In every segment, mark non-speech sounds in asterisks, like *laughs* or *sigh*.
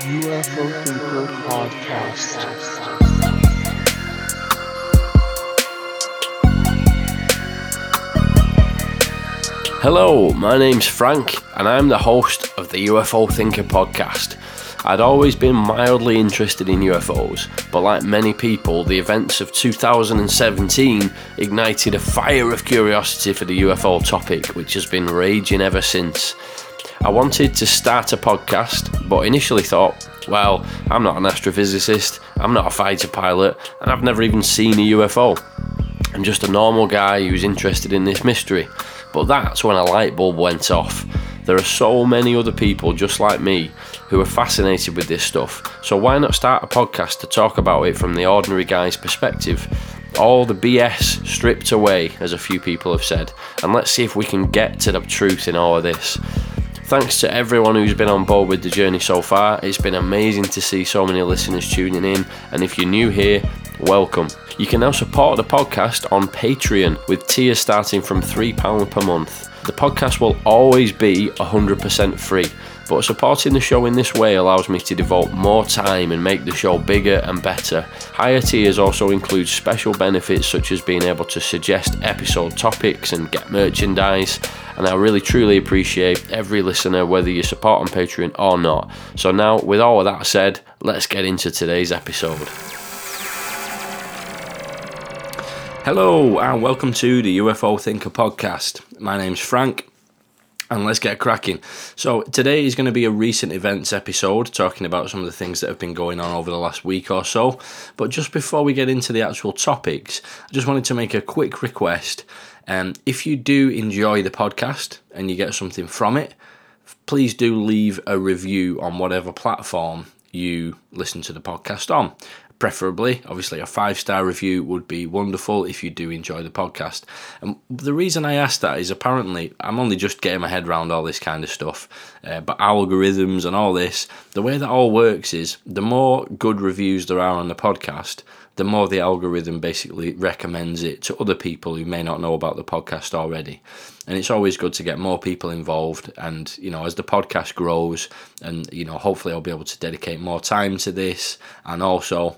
UFO Thinker Podcast. Hello, my name's Frank, and I'm the host of the UFO Thinker podcast. I'd always been mildly interested in UFOs, but like many people, the events of 2017 ignited a fire of curiosity for the UFO topic, which has been raging ever since. I wanted to start a podcast, but initially thought, well, I'm not an astrophysicist, I'm not a fighter pilot, and I've never even seen a UFO. I'm just a normal guy who's interested in this mystery. But that's when a light bulb went off. There are so many other people just like me who are fascinated with this stuff, so why not start a podcast to talk about it from the ordinary guy's perspective? All the BS stripped away, as a few people have said, and let's see if we can get to the truth in all of this. Thanks to everyone who's been on board with the journey so far. It's been amazing to see so many listeners tuning in, and if you're new here, welcome. You can now support the podcast on Patreon with tiers starting from £3 per month. The podcast will always be 100% free, but supporting the show in this way allows me to devote more time and make the show bigger and better. Higher tiers also include special benefits such as being able to suggest episode topics and get merchandise, and I really truly appreciate every listener whether you support on Patreon or not. So now, with all of that said, let's get into today's episode. Hello, and welcome to the UFO Thinker podcast. My name's Frank, and let's get cracking. So, today is going to be a recent events episode talking about some of the things that have been going on over the last week or so. But just before we get into the actual topics, I just wanted to make a quick request. Um, if you do enjoy the podcast and you get something from it, please do leave a review on whatever platform you listen to the podcast on preferably. Obviously, a five star review would be wonderful if you do enjoy the podcast. And the reason I asked that is apparently I'm only just getting my head around all this kind of stuff, uh, but algorithms and all this, the way that all works is the more good reviews there are on the podcast, the more the algorithm basically recommends it to other people who may not know about the podcast already. And it's always good to get more people involved. And, you know, as the podcast grows, and, you know, hopefully I'll be able to dedicate more time to this. And also,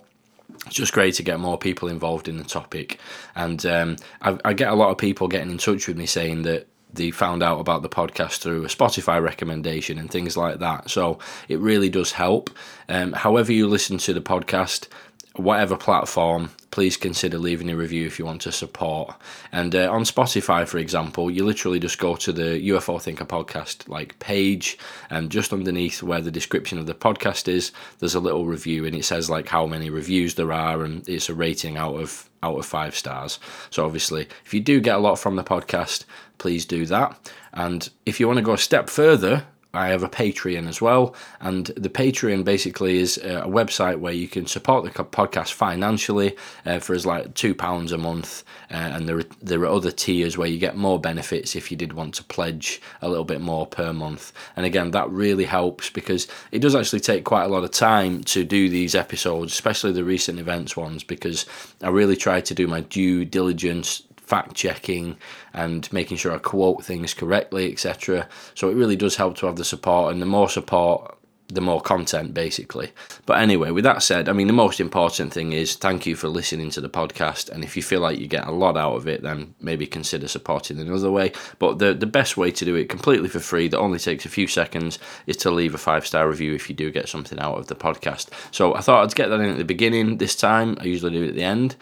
it's just great to get more people involved in the topic. And um, I, I get a lot of people getting in touch with me saying that they found out about the podcast through a Spotify recommendation and things like that. So it really does help. Um, however, you listen to the podcast, whatever platform, please consider leaving a review if you want to support. And uh, on Spotify, for example, you literally just go to the UFO Thinker podcast like page, and just underneath where the description of the podcast is, there's a little review, and it says like how many reviews there are, and it's a rating out of out of five stars. So obviously, if you do get a lot from the podcast, please do that. And if you want to go a step further I have a Patreon as well, and the Patreon basically is a website where you can support the podcast financially uh, for as like two pounds a month, uh, and there are, there are other tiers where you get more benefits if you did want to pledge a little bit more per month. And again, that really helps because it does actually take quite a lot of time to do these episodes, especially the recent events ones, because I really try to do my due diligence fact checking and making sure I quote things correctly, etc. So it really does help to have the support, and the more support, the more content, basically. But anyway, with that said, I mean, the most important thing is thank you for listening to the podcast. And if you feel like you get a lot out of it, then maybe consider supporting another way. But the, the best way to do it completely for free, that only takes a few seconds, is to leave a five star review if you do get something out of the podcast. So I thought I'd get that in at the beginning this time. I usually do it at the end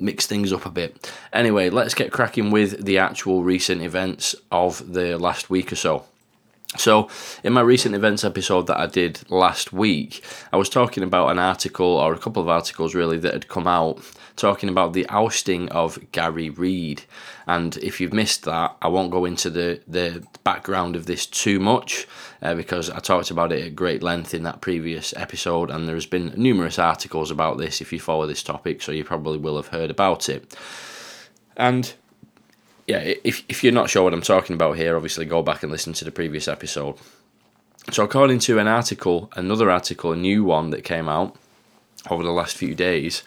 mix things up a bit. Anyway, let's get cracking with the actual recent events of the last week or so. So, in my recent events episode that I did last week, I was talking about an article or a couple of articles really that had come out talking about the ousting of Gary Reid. And if you've missed that, I won't go into the, the background of this too much uh, because I talked about it at great length in that previous episode, and there's been numerous articles about this if you follow this topic, so you probably will have heard about it. And yeah, if, if you're not sure what I'm talking about here, obviously go back and listen to the previous episode. So, according to an article, another article, a new one that came out over the last few days,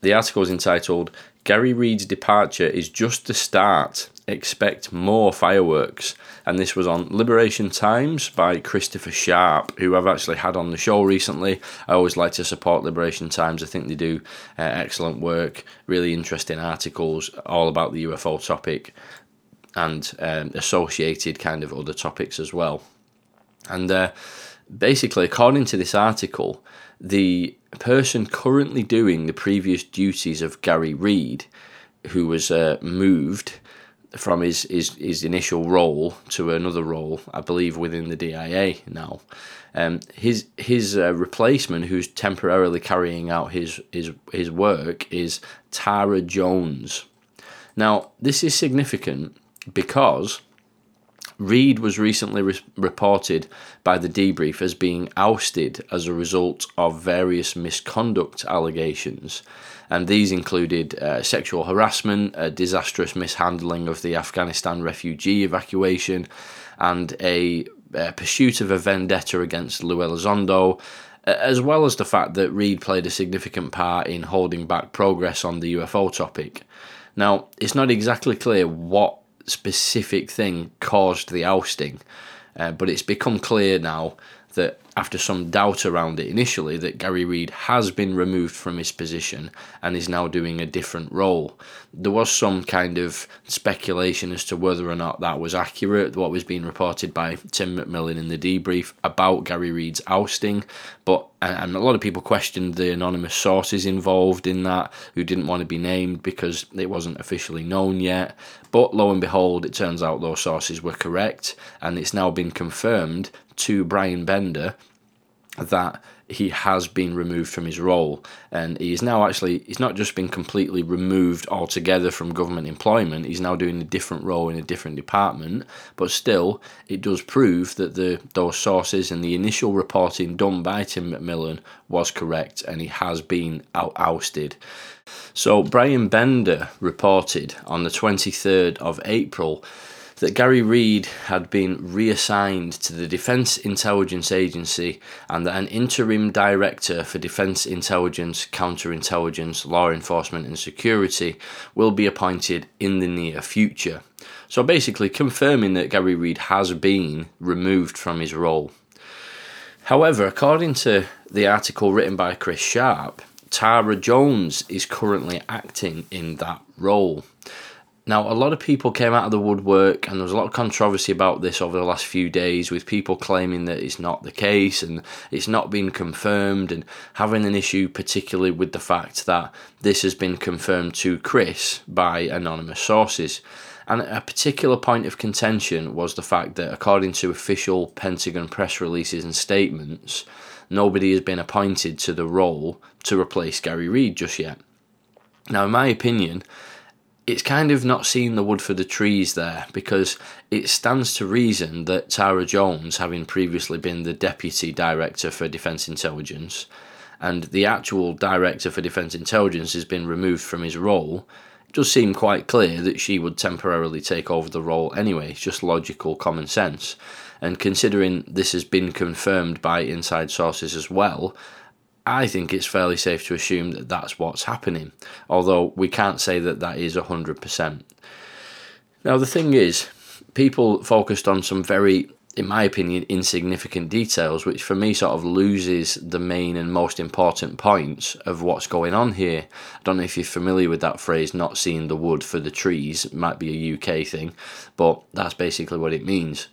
the article is entitled Gary Reid's departure is just the start expect more fireworks. And this was on Liberation Times by Christopher Sharp, who I've actually had on the show recently. I always like to support Liberation Times, I think they do uh, excellent work, really interesting articles all about the UFO topic and um, associated kind of other topics as well. And uh, basically, according to this article, the person currently doing the previous duties of Gary Reid, who was uh, moved from his, his, his initial role to another role, I believe, within the DIA now. Um, his his uh, replacement, who's temporarily carrying out his, his his work, is Tara Jones. Now, this is significant because Reid was recently re- reported by the debrief as being ousted as a result of various misconduct allegations, and these included uh, sexual harassment, a disastrous mishandling of the Afghanistan refugee evacuation, and a, a pursuit of a vendetta against Lou Elizondo, as well as the fact that Reid played a significant part in holding back progress on the UFO topic. Now, it's not exactly clear what specific thing caused the ousting. Uh, but it's become clear now that after some doubt around it initially, that Gary Reid has been removed from his position and is now doing a different role. There was some kind of speculation as to whether or not that was accurate, what was being reported by Tim McMillan in the debrief about Gary Reid's ousting, but and a lot of people questioned the anonymous sources involved in that who didn't want to be named because it wasn't officially known yet. But lo and behold, it turns out those sources were correct, and it's now been confirmed to Brian Bender that he has been removed from his role. And he is now actually he's not just been completely removed altogether from government employment he's now doing a different role in a different department. But still it does prove that the those sources and the initial reporting done by Tim McMillan was correct and he has been out ousted. So Brian Bender reported on the 23rd of April that Gary Reid had been reassigned to the Defence Intelligence Agency and that an interim director for Defence Intelligence, Counterintelligence, Law Enforcement and Security will be appointed in the near future. So basically, confirming that Gary Reid has been removed from his role. However, according to the article written by Chris Sharp, Tara Jones is currently acting in that role. Now, a lot of people came out of the woodwork, and there was a lot of controversy about this over the last few days, with people claiming that it's not the case and it's not been confirmed, and having an issue, particularly with the fact that this has been confirmed to Chris by anonymous sources. And a particular point of contention was the fact that, according to official Pentagon press releases and statements, nobody has been appointed to the role to replace Gary Reid just yet. Now, in my opinion, it's kind of not seeing the wood for the trees there because it stands to reason that Tara Jones, having previously been the Deputy Director for Defence Intelligence, and the actual Director for Defence Intelligence has been removed from his role, it does seem quite clear that she would temporarily take over the role anyway. It's just logical common sense. And considering this has been confirmed by inside sources as well, I think it's fairly safe to assume that that's what's happening, although we can't say that that is 100%. Now, the thing is, people focused on some very, in my opinion, insignificant details, which for me sort of loses the main and most important points of what's going on here. I don't know if you're familiar with that phrase, not seeing the wood for the trees. It might be a UK thing, but that's basically what it means.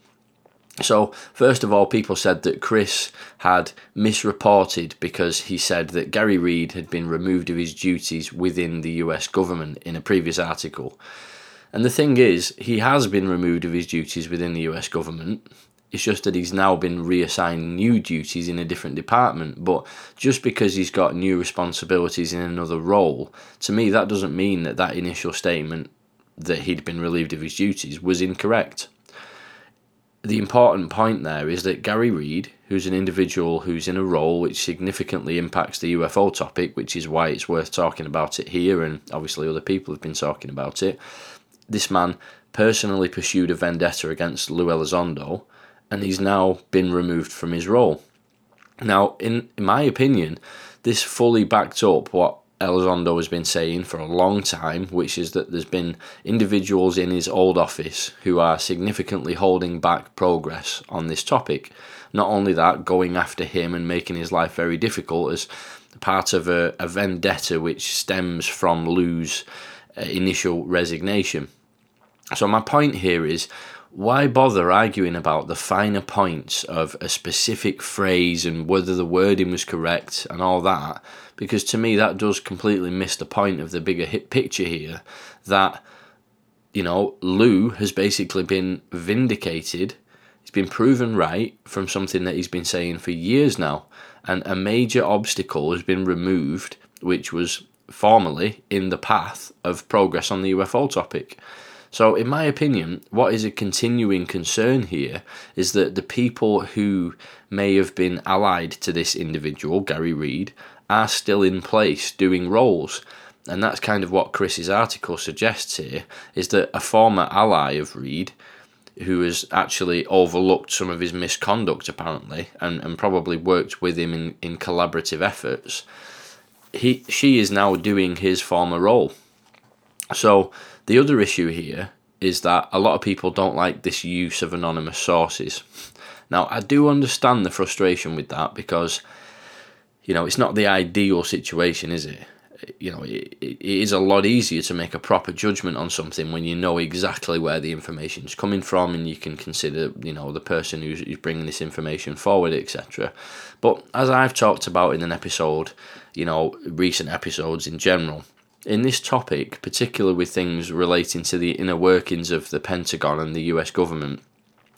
So, first of all, people said that Chris had misreported because he said that Gary Reid had been removed of his duties within the US government in a previous article. And the thing is, he has been removed of his duties within the US government. It's just that he's now been reassigned new duties in a different department. But just because he's got new responsibilities in another role, to me, that doesn't mean that that initial statement that he'd been relieved of his duties was incorrect the important point there is that Gary Reid, who's an individual who's in a role which significantly impacts the UFO topic, which is why it's worth talking about it here, and obviously other people have been talking about it. This man personally pursued a vendetta against Lou Elizondo, and he's now been removed from his role. Now, in, in my opinion, this fully backed up what Elizondo has been saying for a long time, which is that there's been individuals in his old office who are significantly holding back progress on this topic. Not only that, going after him and making his life very difficult as part of a, a vendetta which stems from Lou's uh, initial resignation. So, my point here is why bother arguing about the finer points of a specific phrase and whether the wording was correct and all that? Because to me, that does completely miss the point of the bigger hit picture here that, you know, Lou has basically been vindicated. He's been proven right from something that he's been saying for years now. And a major obstacle has been removed, which was formerly in the path of progress on the UFO topic. So, in my opinion, what is a continuing concern here is that the people who may have been allied to this individual, Gary Reid, are still in place doing roles. And that's kind of what Chris's article suggests here is that a former ally of Reid, who has actually overlooked some of his misconduct apparently and, and probably worked with him in, in collaborative efforts, he she is now doing his former role. So the other issue here is that a lot of people don't like this use of anonymous sources. Now, I do understand the frustration with that because, you know, it's not the ideal situation, is it? You know, it, it is a lot easier to make a proper judgment on something when you know exactly where the information is coming from and you can consider, you know, the person who's, who's bringing this information forward, etc. But as I've talked about in an episode, you know, recent episodes in general, in this topic, particularly with things relating to the inner workings of the Pentagon and the US government,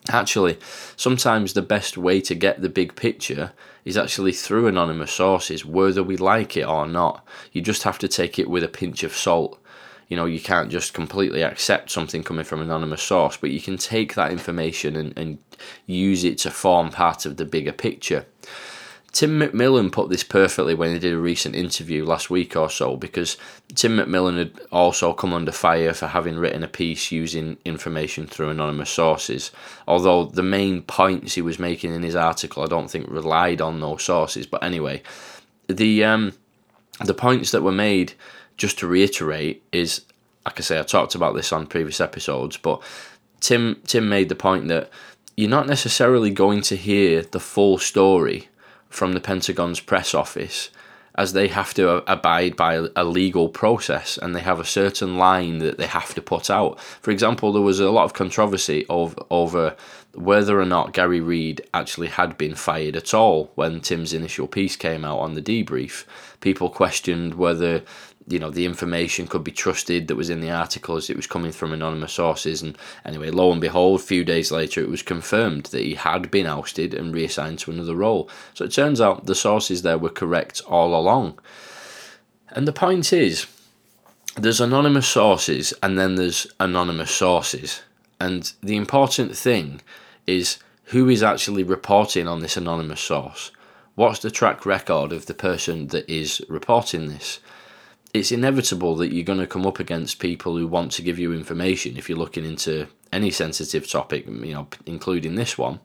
actually, sometimes the best way to get the big picture is actually through anonymous sources, whether we like it or not. You just have to take it with a pinch of salt. You know, you can't just completely accept something coming from anonymous source, but you can take that information and, and use it to form part of the bigger picture. Tim McMillan put this perfectly when he did a recent interview last week or so because Tim McMillan had also come under fire for having written a piece using information through anonymous sources. Although the main points he was making in his article, I don't think relied on those sources. But anyway, the um, the points that were made, just to reiterate, is like I say, I talked about this on previous episodes, but Tim Tim made the point that you're not necessarily going to hear the full story from the Pentagon's press office as they have to abide by a legal process and they have a certain line that they have to put out. For example, there was a lot of controversy over, over whether or not Gary Reid actually had been fired at all when Tim's initial piece came out on the debrief. People questioned whether you know the information could be trusted that was in the article as it was coming from anonymous sources. And anyway lo and behold a few days later it was confirmed that he had been ousted and reassigned to another role. So it turns out the sources there were correct all along. And the point is there's anonymous sources and then there's anonymous sources. And the important thing is who is actually reporting on this anonymous source? What's the track record of the person that is reporting this it's inevitable that you're going to come up against people who want to give you information if you're looking into any sensitive topic, you know, including this one.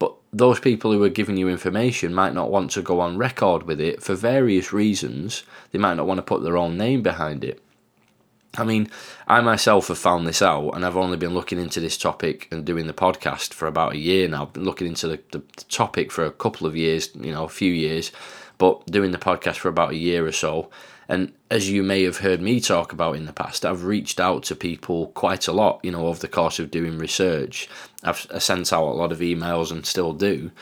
But those people who are giving you information might not want to go on record with it for various reasons. They might not want to put their own name behind it. I mean, I myself have found this out, and I've only been looking into this topic and doing the podcast for about a year now. I've been looking into the, the topic for a couple of years, you know, a few years, but doing the podcast for about a year or so. And as you may have heard me talk about in the past, I've reached out to people quite a lot, you know, over the course of doing research. I've sent out a lot of emails and still do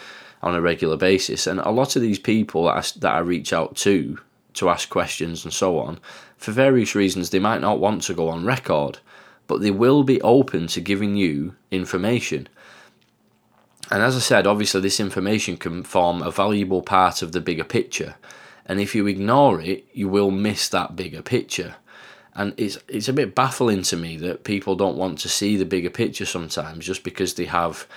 on a regular basis. And a lot of these people that I, that I reach out to to ask questions and so on, for various reasons, they might not want to go on record, but they will be open to giving you information. And as I said, obviously, this information can form a valuable part of the bigger picture. And if you ignore it, you will miss that bigger picture. And it's it's a bit baffling to me that people don't want to see the bigger picture sometimes just because they have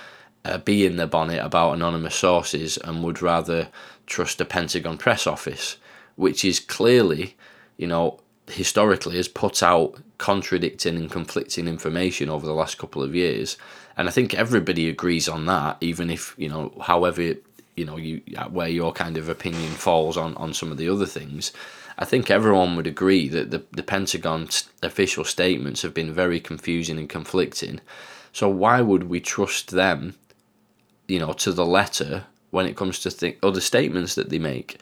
a bee in their bonnet about anonymous sources and would rather trust the Pentagon press office, which is clearly, you know, historically has put out contradicting and conflicting information over the last couple of years. And I think everybody agrees on that, even if, you know, however you know you uh, where your kind of opinion falls on on some of the other things I think everyone would agree that the, the Pentagon's official statements have been very confusing and conflicting. So why would we trust them, you know, to the letter when it comes to th- other statements that they make?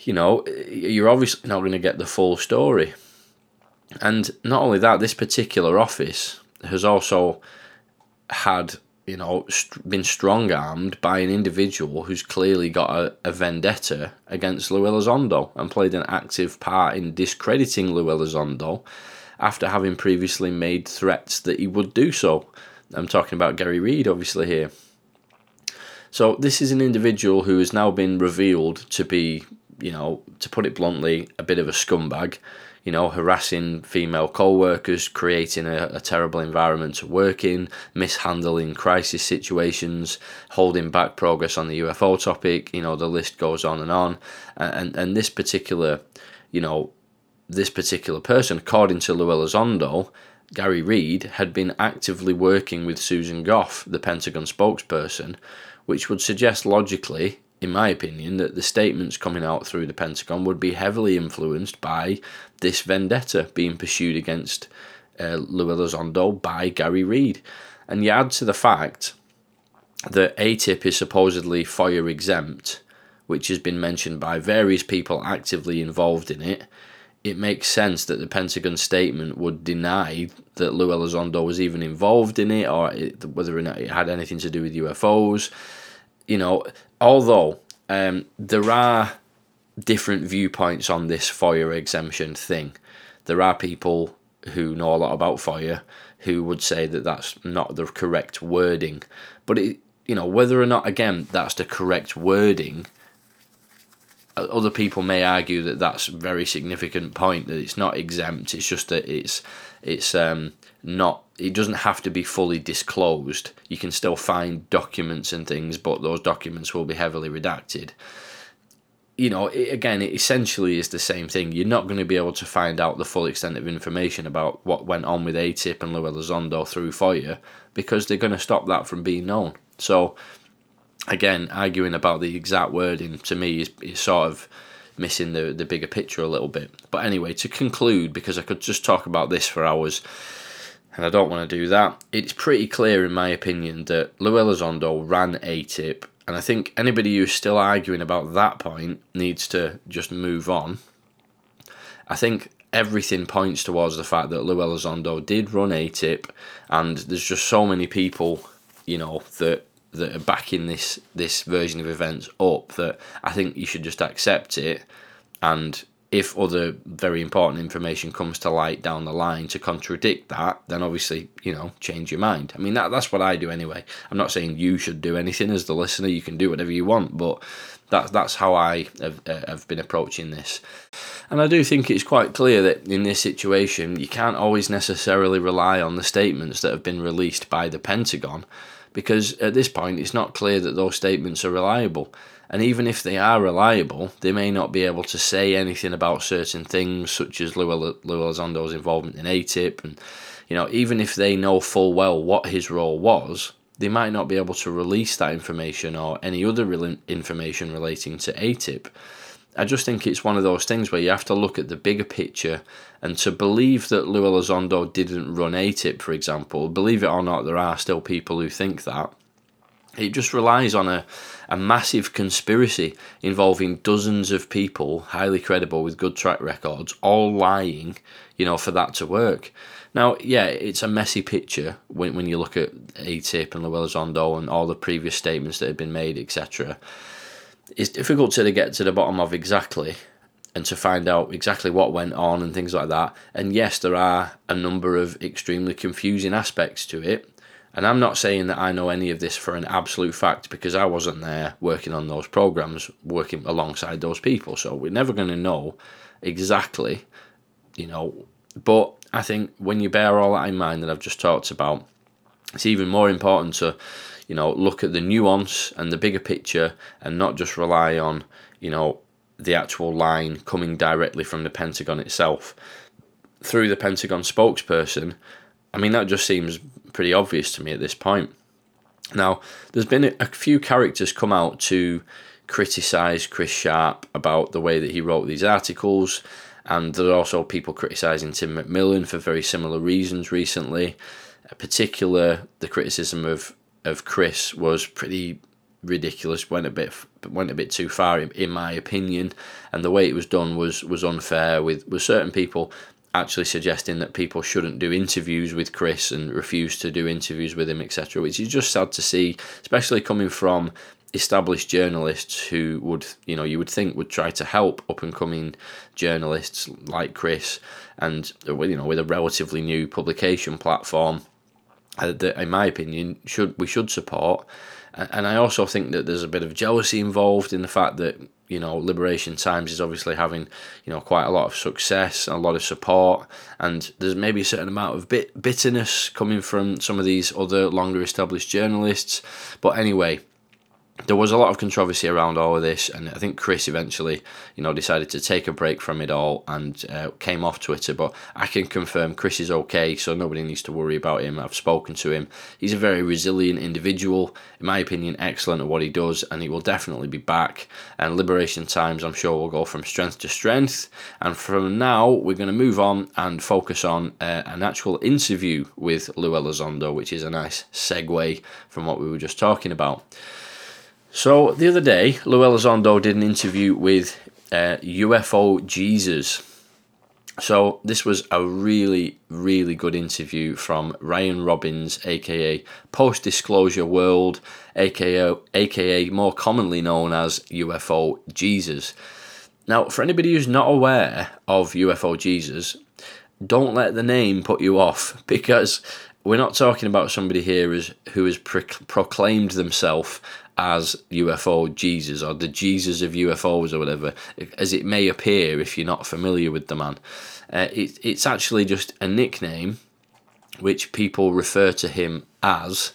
You know, you're obviously not going to get the full story. And not only that, this particular office has also had you know, st- been strong armed by an individual who's clearly got a, a, vendetta against Lou Elizondo and played an active part in discrediting Lou Elizondo after having previously made threats that he would do so. I'm talking about Gary Reid, obviously, here. So, this is an individual who has now been revealed to be, you know, to put it bluntly, a bit of a scumbag you know, harassing female co-workers, creating a, a, terrible environment to work in, mishandling crisis situations, holding back progress on the UFO topic. You know, the list goes on and on. And and this particular, you know, this particular person, according to Lou Elizondo, Gary Reid had been actively working with Susan Gough, the Pentagon spokesperson, which would suggest logically in my opinion, that the statements coming out through the Pentagon would be heavily influenced by this vendetta being pursued against uh, Elizondo by Gary Reid. And you add to the fact that ATIP is supposedly FOIA exempt, which has been mentioned by various people actively involved in it. It makes sense that the Pentagon statement would deny that Lou Elizondo was even involved in it or it, whether or not it had anything to do with UFOs you know, although um, there are different viewpoints on this FOIA exemption thing, there are people who know a lot about FOIA who would say that that's not the correct wording. But it, you know, whether or not again that's the correct wording, other people may argue that that's a very significant point that it's not exempt. It's just that it's it's um, not it doesn't have to be fully disclosed. You can still find documents and things, but those documents will be heavily redacted. You know, it, again, it essentially is the same thing. You're not going to be able to find out the full extent of information about what went on with ATIP and Lou Elizondo through FOIA because they're going to stop that from being known. So, again, arguing about the exact wording to me is, is sort of missing the, the bigger picture a little bit. But anyway, to conclude, because I could just talk about this for hours and I don't want to do that. It's pretty clear, in my opinion, that Lou Elizondo ran ATIP, and I think anybody who's still arguing about that point needs to just move on. I think everything points towards the fact that Lou Elizondo did run ATIP, and there's just so many people, you know, that that are backing this this version of events up that I think you should just accept it and if other very important information comes to light down the line to contradict that, then obviously, you know, change your mind. I mean, that, that's what I do anyway. I'm not saying you should do anything as the listener, you can do whatever you want, but that, that's how I have, uh, have been approaching this. And I do think it's quite clear that in this situation, you can't always necessarily rely on the statements that have been released by the Pentagon because at this point, it's not clear that those statements are reliable. And even if they are reliable, they may not be able to say anything about certain things, such as Lou, Lou Elizondo's involvement in ATIP. And, you know, even if they know full well what his role was, they might not be able to release that information or any other re- information relating to ATIP. I just think it's one of those things where you have to look at the bigger picture and to believe that Lou Elizondo didn't run ATIP, for example, believe it or not, there are still people who think that. It just relies on a, a massive conspiracy involving dozens of people, highly credible with good track records, all lying, you know, for that to work. Now, yeah, it's a messy picture when, when you look at ATIP and Lou Elizondo and all the previous statements that have been made, etc. It's difficult to get to the bottom of exactly and to find out exactly what went on and things like that. And yes, there are a number of extremely confusing aspects to it. And I'm not saying that I know any of this for an absolute fact because I wasn't there working on those programs, working alongside those people. So we're never going to know exactly, you know. But I think when you bear all that in mind that I've just talked about, it's even more important to, you know, look at the nuance and the bigger picture and not just rely on, you know, the actual line coming directly from the Pentagon itself. Through the Pentagon spokesperson, I mean, that just seems pretty obvious to me at this point. Now, there's been a few characters come out to criticise Chris Sharp about the way that he wrote these articles. And there are also people criticising Tim McMillan for very similar reasons recently. In particular, the criticism of, of Chris was pretty ridiculous. went a bit went a bit too far, in, in my opinion. And the way it was done was was unfair. With with certain people actually suggesting that people shouldn't do interviews with Chris and refuse to do interviews with him, etc., which is just sad to see, especially coming from established journalists who would, you know, you would think would try to help up and coming journalists like Chris, and you know, with a relatively new publication platform, uh, that in my opinion should we should support. And I also think that there's a bit of jealousy involved in the fact that you know Liberation Times is obviously having you know quite a lot of success, a lot of support, and there's maybe a certain amount of bit bitterness coming from some of these other longer established journalists. But anyway, there was a lot of controversy around all of this, and I think Chris eventually, you know, decided to take a break from it all and uh, came off Twitter. But I can confirm Chris is okay, so nobody needs to worry about him. I've spoken to him. He's a very resilient individual, in my opinion, excellent at what he does, and he will definitely be back. And Liberation Times, I'm sure, will go from strength to strength. And from now, we're going to move on and focus on uh, an actual interview with Lou Elizondo, which is a nice segue from what we were just talking about. So the other day, Lou Elizondo did an interview with uh, UFO Jesus. So this was a really, really good interview from Ryan Robbins, aka Post Disclosure World, aka aka more commonly known as UFO Jesus. Now, for anybody who's not aware of UFO Jesus, don't let the name put you off *laughs* because we're not talking about somebody here as, who has pro- proclaimed themselves as UFO Jesus or the Jesus of UFOs or whatever, as it may appear if you're not familiar with the man. Uh, it, it's actually just a nickname which people refer to him as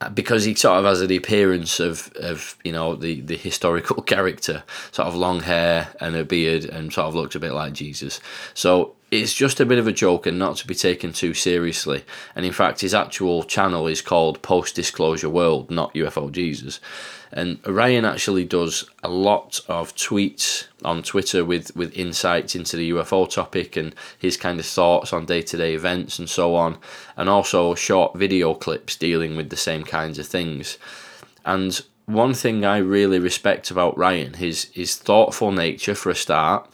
uh, because he sort of has the appearance of, of you know the, the historical *laughs* character, sort of long hair and a beard, and sort of looks a bit like Jesus. So it's just a bit of a joke and not to be taken too seriously. And in fact, his actual channel is called Post Disclosure World, not UFO Jesus. And Ryan actually does a lot of tweets on Twitter with, with insights into the UFO topic and his kind of thoughts on day to day events and so on, and also short video clips dealing with the same kinds of things. And one thing I really respect about Ryan is his thoughtful nature for a start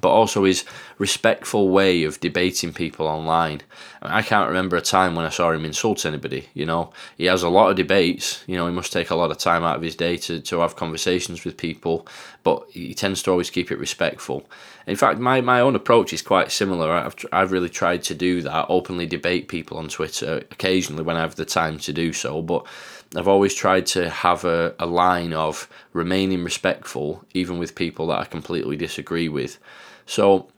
but also his respectful way of debating people online. I, mean, I, can't remember a time when I saw him insult anybody. You know, he has a lot of debates. You know, he must take a lot of time out of his day to, to have conversations with people, but he tends to always keep it respectful. In fact, my, my own approach is quite similar. I've, I've really tried to do that, openly debate people on Twitter occasionally when I have the time to do so, but I've always tried to have a, a line of remaining respectful, even with people that I completely disagree with. So,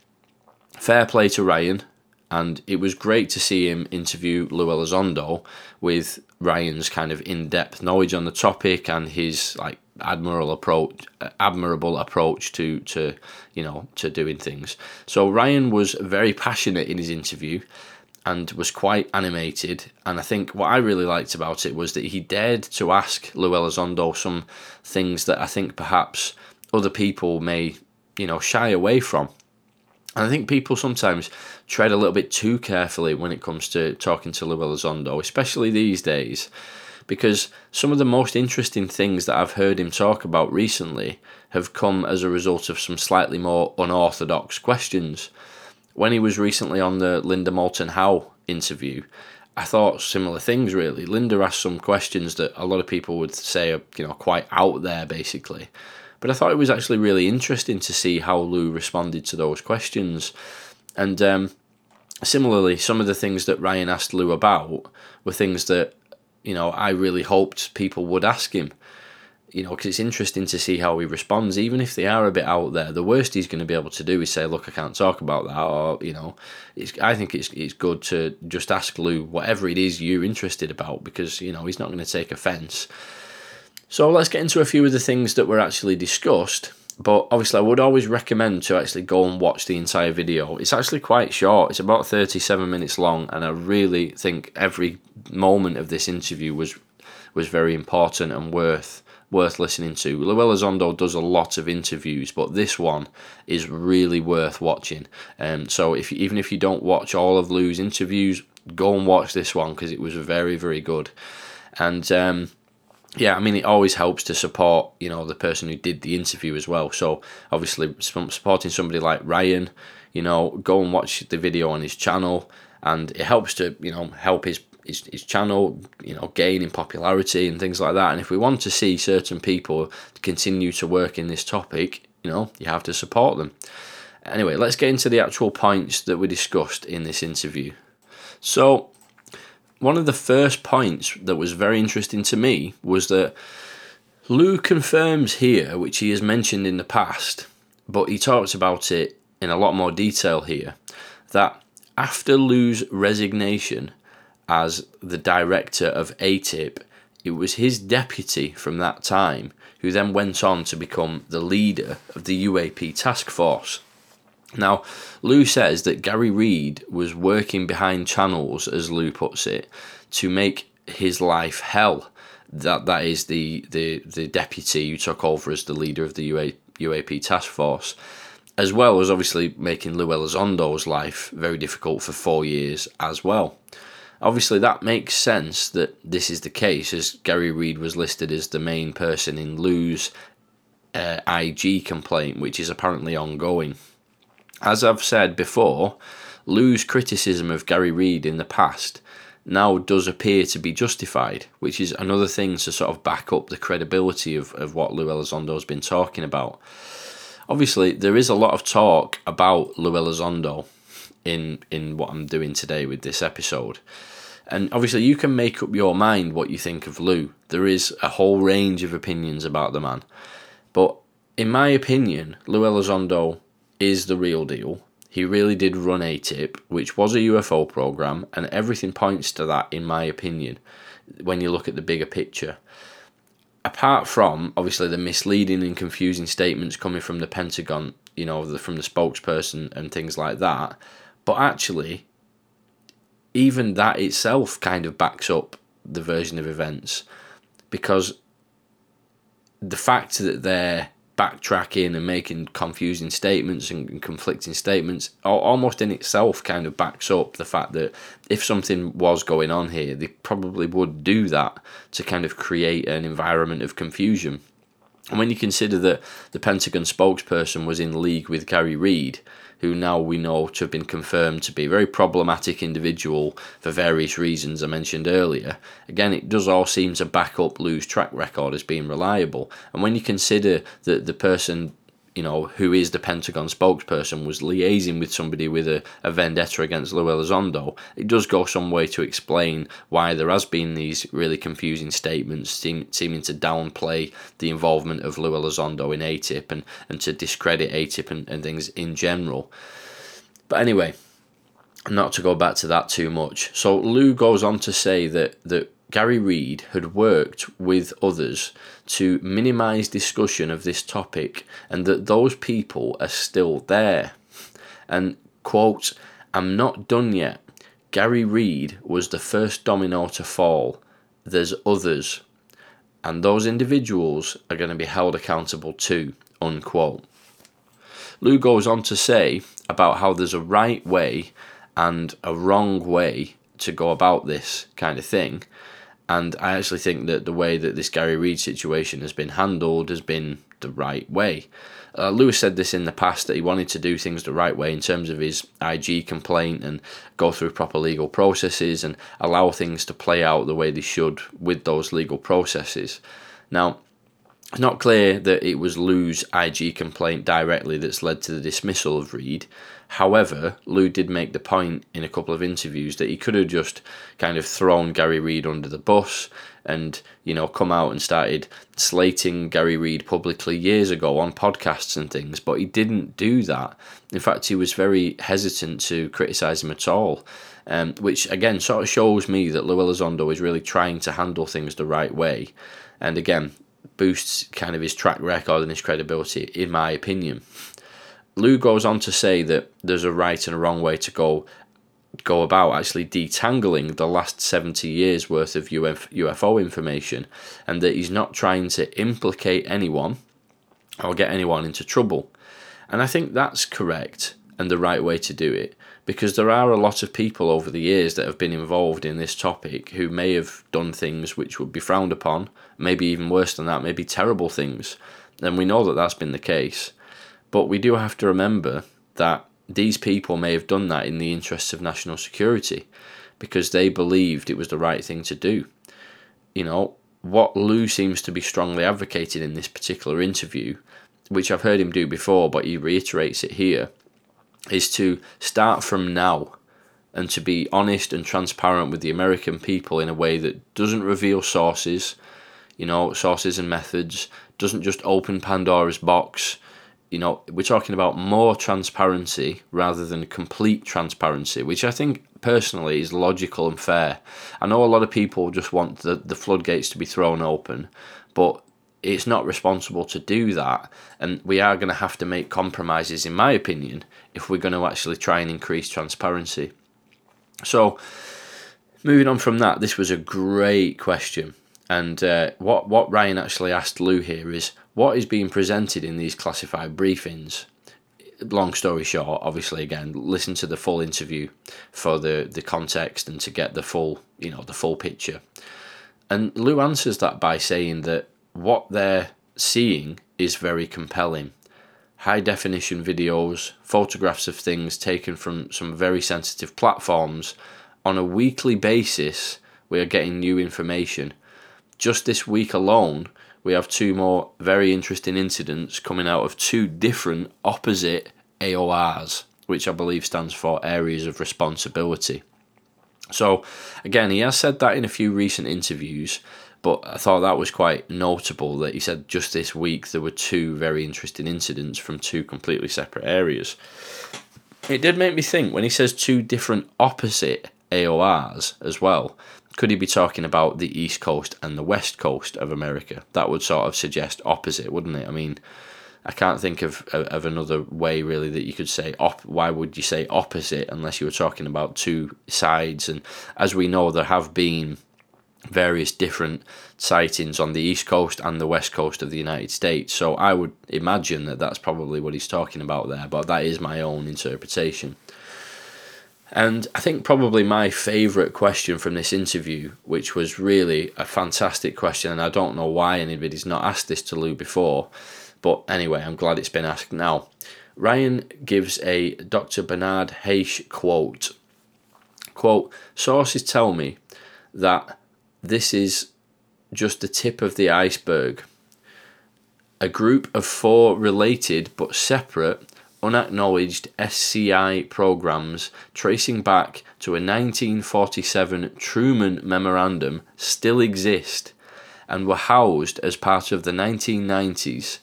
fair play to Ryan, and it was great to see him interview Lou Elizondo with Ryan's kind of in-depth knowledge on the topic and his like admirable approach, admirable approach to to you know to doing things. So Ryan was very passionate in his interview and was quite animated. And I think what I really liked about it was that he dared to ask Lou Elizondo some things that I think perhaps other people may you know, shy away from. And I think people sometimes tread a little bit too carefully when it comes to talking to Lou Elizondo, especially these days, because some of the most interesting things that I've heard him talk about recently have come as a result of some slightly more unorthodox questions. When he was recently on the Linda Moulton Howe interview, I thought similar things really. Linda asked some questions that a lot of people would say are, you know, quite out there basically. But I thought it was actually really interesting to see how Lou responded to those questions. And um, similarly, some of the things that Ryan asked Lou about were things that, you know, I really hoped people would ask him. You know, because it's interesting to see how he responds, even if they are a bit out there. The worst he's going to be able to do is say, "Look, I can't talk about that," or you know, it's. I think it's it's good to just ask Lou whatever it is you're interested about, because you know he's not going to take offence. So let's get into a few of the things that were actually discussed. But obviously, I would always recommend to actually go and watch the entire video. It's actually quite short, it's about 37 minutes long, and I really think every moment of this interview was, was very important and worth worth listening to. Lou Zondo does a lot of interviews, but this one is really worth watching. Um, so if even if you don't watch all of Lou's interviews, go and watch this one because it was very very good. And um, yeah, I mean, it always helps to support, you know, the person who did the interview as well. So obviously, supporting somebody like Ryan, you know, go and watch the video on his channel, and it helps to, you know, help his his, his channel, you know, gain in popularity and things like that. And if we want to see certain people continue to work in this topic, you know, you have to support them. Anyway, let's get into the actual points that we discussed in this interview. So, one of the first points that was very interesting to me was that Lou confirms here, which he has mentioned in the past, but he talks about it in a lot more detail here, that after Lou's resignation as the director of ATIP, it was his deputy from that time who then went on to become the leader of the UAP task force. Now, Lou says that Gary Reid was working behind channels, as Lou puts it, to make his life hell. That that is the the, the deputy who took over as the leader of the UA, UAP task force, as well as obviously making Lou Elizondo's life very difficult for four years as well. Obviously, that makes sense that this is the case, as Gary Reid was listed as the main person in Lou's uh, IG complaint, which is apparently ongoing. As I've said before, Lou's criticism of Gary Reid in the past now does appear to be justified, which is another thing to sort of back up the credibility of, of what Lou Elizondo has been talking about. Obviously, there is a lot of talk about Lou Elizondo in in what I'm doing today with this episode. And obviously, you can make up your mind what you think of Lou. There is a whole range of opinions about the man. But in my opinion, Lou Elizondo is the real deal. He really did run ATIP, which was a UFO program, and everything points to that, in my opinion, when you look at the bigger picture. Apart from, obviously, the misleading and confusing statements coming from the Pentagon, you know, the, from the spokesperson and things like that, but actually, even that itself kind of backs up the version of events because the fact that they're backtracking and making confusing statements and conflicting statements almost in itself kind of backs up the fact that if something was going on here they probably would do that to kind of create an environment of confusion. And when you consider that the Pentagon spokesperson was in league with Gary Reid who now we know to have been confirmed to be a very problematic individual for various reasons I mentioned earlier. Again, it does all seem to back up Lou's track record as being reliable. And when you consider that the person you know, who is the Pentagon spokesperson, was liaising with somebody with a, a vendetta against Lou Elizondo, it does go some way to explain why there has been these really confusing statements seem, seeming to downplay the involvement of Lou Elizondo in ATIP and, and to discredit ATIP and, and things in general. But anyway, not to go back to that too much. So Lou goes on to say that that Gary Reid had worked with others to minimise discussion of this topic and that those people are still there. And, quote, I'm not done yet. Gary Reid was the first domino to fall. There's others. And those individuals are going to be held accountable too, unquote. Lou goes on to say about how there's a right way and a wrong way to go about this kind of thing. And I actually think that the way that this Gary Reid situation has been handled has been the right way. Uh, Lewis said this in the past that he wanted to do things the right way in terms of his IG complaint and go through proper legal processes and allow things to play out the way they should with those legal processes. Now, it's not clear that it was Lou's IG complaint directly that's led to the dismissal of Reid. However, Lou did make the point in a couple of interviews that he could have just kind of thrown Gary Reid under the bus and, you know, come out and started slating Gary Reid publicly years ago on podcasts and things, but he didn't do that. In fact, he was very hesitant to criticise him at all. Um, which again sort of shows me that Lou Elizondo is really trying to handle things the right way. And again, boosts kind of his track record and his credibility, in my opinion. Lou goes on to say that there's a right and a wrong way to go go about actually detangling the last 70 years worth of UFO information and that he's not trying to implicate anyone or get anyone into trouble. And I think that's correct and the right way to do it because there are a lot of people over the years that have been involved in this topic who may have done things which would be frowned upon, maybe even worse than that, maybe terrible things. And we know that that's been the case. But we do have to remember that these people may have done that in the interests of national security because they believed it was the right thing to do. You know, what Lou seems to be strongly advocating in this particular interview, which I've heard him do before, but he reiterates it here, is to start from now and to be honest and transparent with the American people in a way that doesn't reveal sources, you know, sources and methods, doesn't just open Pandora's box you know, we're talking about more transparency rather than complete transparency, which I think personally is logical and fair. I know a lot of people just want the, the floodgates to be thrown open, but it's not responsible to do that. And we are going to have to make compromises, in my opinion, if we're going to actually try and increase transparency. So, moving on from that, this was a great question. And uh, what, what Ryan actually asked Lou here is what is being presented in these classified briefings? Long story short obviously again listen to the full interview for the the context and to get the full you know the full picture. And lou answers that by saying that what they're seeing is very compelling. High definition videos photographs of things taken from some very sensitive platforms. On a weekly basis we are getting new information just this week alone we have two more very interesting incidents coming out of two different opposite AORs, which I believe stands for Areas of Responsibility. So, again, he has said that in a few recent interviews, but I thought that was quite notable that he said just this week there were two very interesting incidents from two completely separate areas. It did make me think when he says two different opposite AORs as well, could he be talking about the east coast and the west coast of America? That would sort of suggest opposite, wouldn't it? I mean, I can't think of of another way really that you could say op. Why would you say opposite unless you were talking about two sides? And as we know, there have been various different sightings on the east coast and the west coast of the United States. So I would imagine that that's probably what he's talking about there. But that is my own interpretation. And I think probably my favourite question from this interview, which was really a fantastic question, and I don't know why anybody's not asked this to Lou before, but anyway, I'm glad it's been asked now. Ryan gives a Dr. Bernard Haisch quote. Quote, sources tell me that this is just the tip of the iceberg. A group of four related but separate unacknowledged SCI programs tracing back to a 1947 Truman Memorandum still exist and were housed as part of the 1990s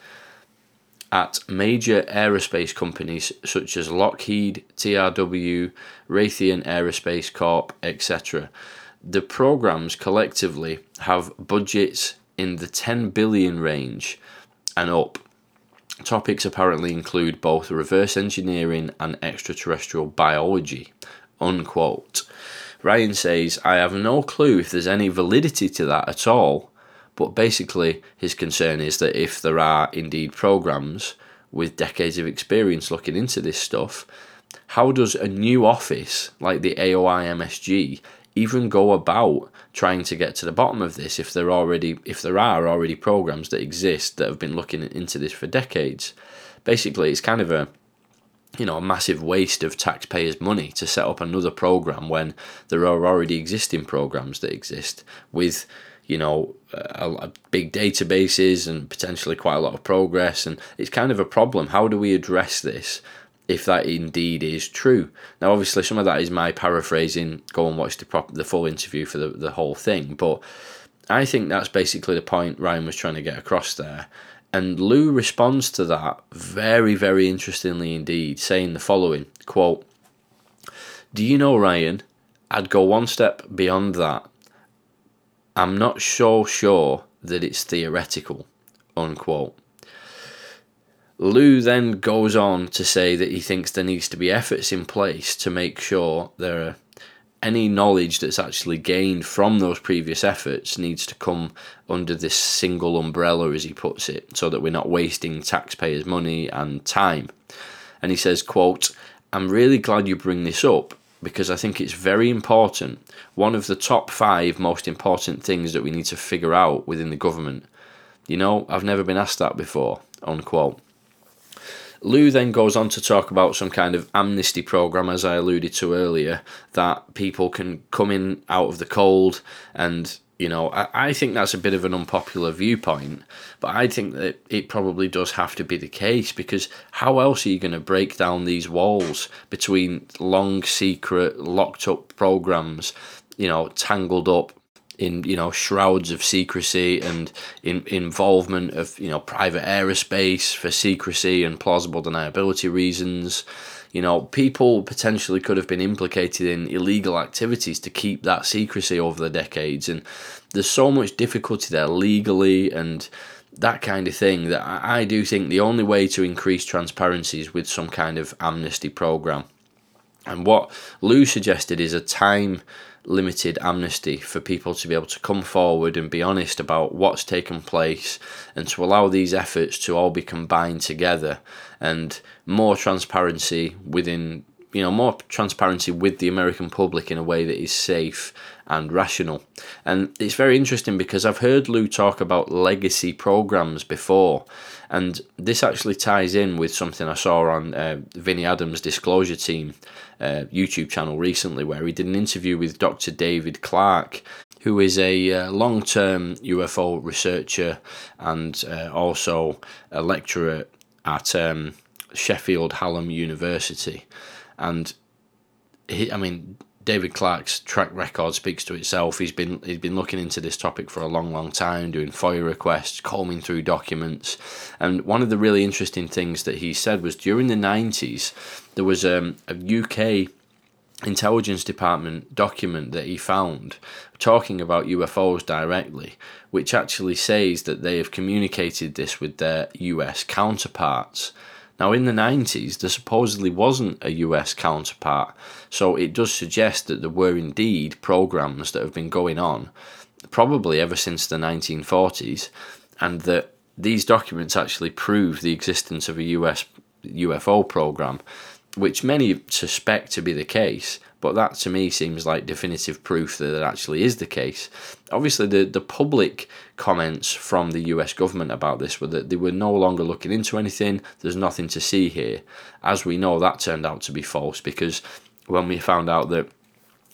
at major aerospace companies such as Lockheed, TRW, Raytheon Aerospace Corp, etc. The programs collectively have budgets in the 10 billion range and up. Topics apparently include both reverse engineering and extraterrestrial biology. Unquote. Ryan says, I have no clue if there's any validity to that at all, but basically his concern is that if there are indeed programs with decades of experience looking into this stuff, how does a new office like the AOI MSG even go about trying to get to the bottom of this if there already if there are already programs that exist that have been looking into this for decades. Basically it's kind of a you know a massive waste of taxpayers money to set up another program when there are already existing programs that exist with you know a, big databases and potentially quite a lot of progress. And it's kind of a problem. How do we address this if that indeed is true. Now, obviously, some of that is my paraphrasing. Go and watch the prop- the full interview for the, the whole thing. But I think that's basically the point Ryan was trying to get across there. And Lou responds to that very, very interestingly indeed, saying the following quote, Do you know, Ryan, I'd go one step beyond that. I'm not so sure that it's theoretical, unquote. Lou then goes on to say that he thinks there needs to be efforts in place to make sure there are any knowledge that's actually gained from those previous efforts needs to come under this single umbrella, as he puts it, so that we're not wasting taxpayers' money and time. And he says, quote, I'm really glad you bring this up because I think it's very important. One of the top five most important things that we need to figure out within the government. You know, I've never been asked that before, unquote. Lou then goes on to talk about some kind of amnesty program, as I alluded to earlier, that people can come in out of the cold. And, you know, I, I think that's a bit of an unpopular viewpoint, but I think that it probably does have to be the case because how else are you going to break down these walls between long, secret, locked up programs, you know, tangled up in you know shrouds of secrecy and in involvement of you know private aerospace for secrecy and plausible deniability reasons. You know people potentially could have been implicated in illegal activities to keep that secrecy over the decades. And there's so much difficulty there legally and that kind of thing that I do think the only way to increase transparency is with some kind of amnesty program. And what Lou suggested is a time limited amnesty for people to be able to come forward and be honest about what's taken place and to allow these efforts to all be combined together and more transparency within you know more transparency with the American public in a way that is safe and rational. And it's very interesting because I've heard Lou talk about legacy programs before, and this actually ties in with something I saw on uh, Vinnie Adams' Disclosure Team uh, YouTube channel recently, where he did an interview with Dr. David Clarke, Who is a uh, long term UFO researcher and uh, also a lecturer at um, Sheffield Hallam University? And he, I mean, David Clarke's track record speaks to itself. He's been he's been looking into this topic for a long, long time, doing FOIA requests, combing through documents, and one of the really interesting things that he said was during the nineties there was um, a UK intelligence department document that he found talking about UFOs directly, which actually says that they have communicated this with their US counterparts now, in the 90s, there supposedly wasn't a US counterpart, so it does suggest that there were indeed programs that have been going on, probably ever since the 1940s, and that these documents actually prove the existence of a US UFO program, which many suspect to be the case, but that to me seems like definitive proof that it actually is the case. Obviously, the, the public comments from the US government about this were that they were no longer looking into anything, there's nothing to see here. As we know, that turned out to be false because when we found out that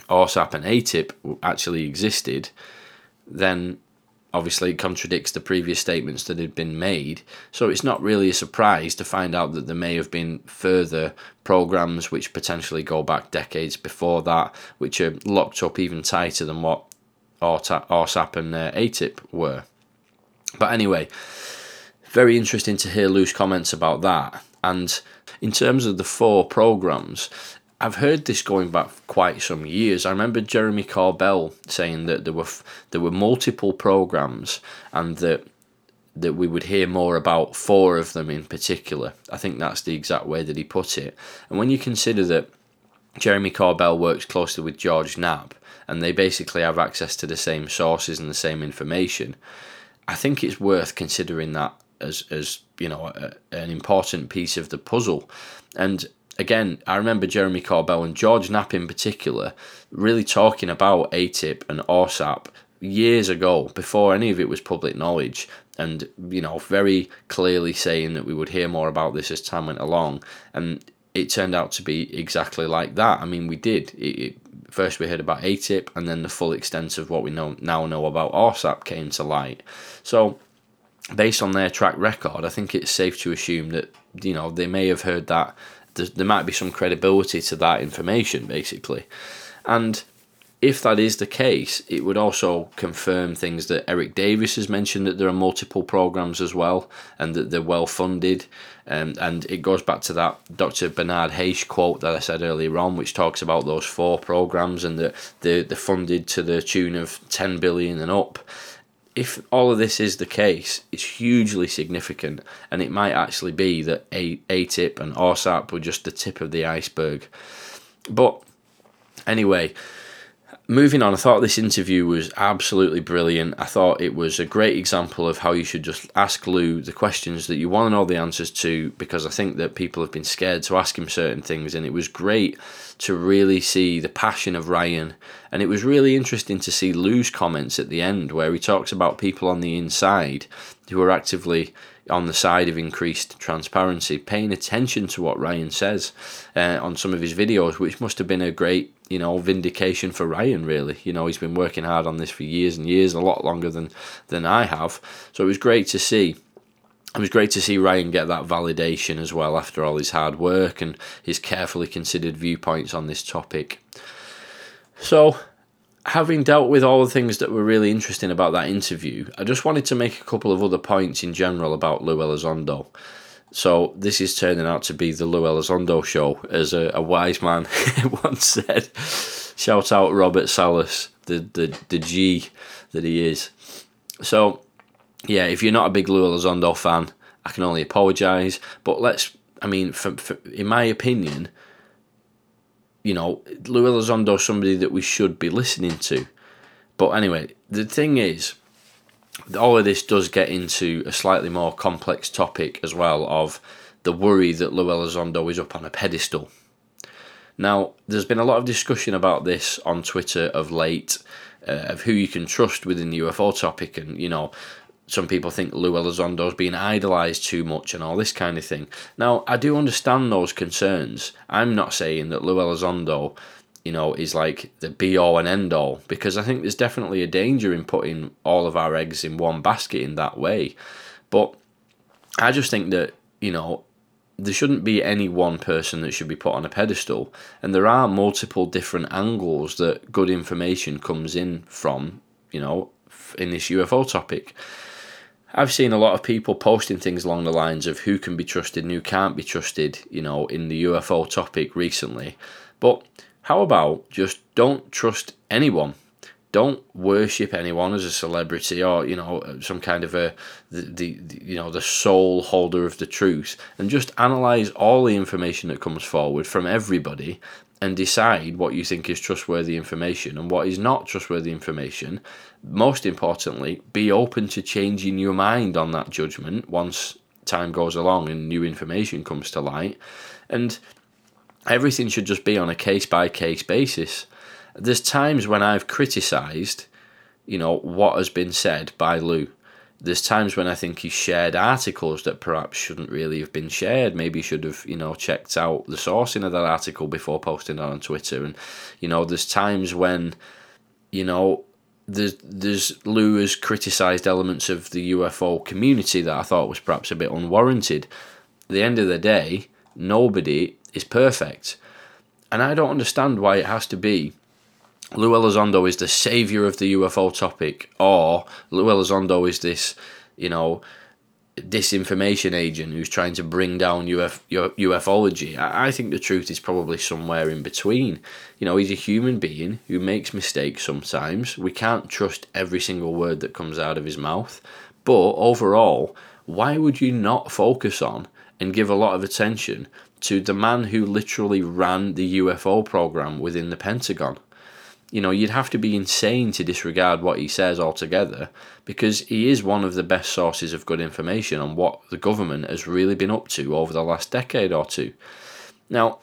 AAWSAP and ATIP actually existed, then obviously contradicts the previous statements that had been made. So it's not really a surprise to find out that there may have been further programs which potentially go back decades before that, which are locked up even tighter than what AAWSAP and uh, ATIP were. But anyway, very interesting to hear Lou's comments about that. And in terms of the four programs, I've heard this going back quite some years. I remember Jeremy Corbell saying that there were there were multiple programs and that that we would hear more about four of them in particular. I think that's the exact way that he put it. And when you consider that Jeremy Corbell works closely with George Knapp and they basically have access to the same sources and the same information, I think it's worth considering that as as you know a, an important piece of the puzzle. And again, I remember Jeremy Corbell and George Knapp in particular really talking about ATIP and AAWSAP years ago, before any of it was public knowledge, and you know, very clearly saying that we would hear more about this as time went along, and it turned out to be exactly like that. I mean, we did. It, it, first, we heard about ATIP, and then the full extent of what we know now know about AAWSAP came to light. So, based on their track record, I think it's safe to assume that you know they may have heard that there might be some credibility to that information, basically. And if that is the case, it would also confirm things that Eric Davis has mentioned that there are multiple programs as well and that they're well funded. Um, and it goes back to that Dr. Bernard Haisch quote that I said earlier on, which talks about those four programs and that they're, they're funded to the tune of 10 billion and up if all of this is the case, it's hugely significant, and it might actually be that A- ATIP and AAWSAP were just the tip of the iceberg. But anyway, moving on, I thought this interview was absolutely brilliant. I thought it was a great example of how you should just ask Lou the questions that you want to know the answers to because I think that people have been scared to ask him certain things, and it was great to really see the passion of Ryan. And it was really interesting to see Lou's comments at the end where he talks about people on the inside who are actively on the side of increased transparency, paying attention to what Ryan says uh, on some of his videos, which must have been a great, you know, vindication for Ryan. Really, you know, he's been working hard on this for years and years, a lot longer than than I have. So it was great to see. It was great to see Ryan get that validation as well after all his hard work and his carefully considered viewpoints on this topic. So having dealt with all the things that were really interesting about that interview, I just wanted to make a couple of other points in general about Lou Elizondo. So this is turning out to be the Lou Elizondo show, as a, a wise man *laughs* once said. Shout out Robert Salas, the, the, the G that he is. So, yeah, if you're not a big Lou Elizondo fan, I can only apologise. But let's, I mean, for, for, in my opinion, you know, Lou Elizondo somebody that we should be listening to. But anyway, the thing is, all of this does get into a slightly more complex topic as well of the worry that Lou Elizondo is up on a pedestal. Now, there's been a lot of discussion about this on Twitter of late, uh, of who you can trust within the UFO topic, and you know, some people think Lou Elizondo's being idolised too much and all this kind of thing. Now, I do understand those concerns. I'm not saying that Lou Elizondo, you know, is like the be all and end all, because I think there's definitely a danger in putting all of our eggs in one basket in that way. But I just think that, you know, there shouldn't be any one person that should be put on a pedestal, and there are multiple different angles that good information comes in from, you know, in this UFO topic. I've seen a lot of people posting things along the lines of who can be trusted and who can't be trusted, you know, in the UFO topic recently. But how about just don't trust anyone? Don't worship anyone as a celebrity or you know some kind of a the, the, you know the sole holder of the truth, and just analyze all the information that comes forward from everybody and decide what you think is trustworthy information and what is not trustworthy information. Most importantly, be open to changing your mind on that judgment once time goes along and new information comes to light. And everything should just be on a case by case basis. There's times when I've criticized, you know, what has been said by Lou there's times when I think he's shared articles that perhaps shouldn't really have been shared. Maybe he should have, you know, checked out the sourcing of that article before posting it on Twitter. And, you know, there's times when, you know, there's, there's Lou has criticised elements of the UFO community that I thought was perhaps a bit unwarranted. At the end of the day, nobody is perfect. And I don't understand why it has to be Lou Elizondo is the savior of the UFO topic, or Lou Elizondo is this, you know, disinformation agent who's trying to bring down Uf- ufology. I think the truth is probably somewhere in between. You know, he's a human being who makes mistakes sometimes. We can't trust every single word that comes out of his mouth. But overall, why would you not focus on and give a lot of attention to the man who literally ran the UFO program within the Pentagon? you know, you'd have to be insane to disregard what he says altogether because he is one of the best sources of good information on what the government has really been up to over the last decade or two. Now,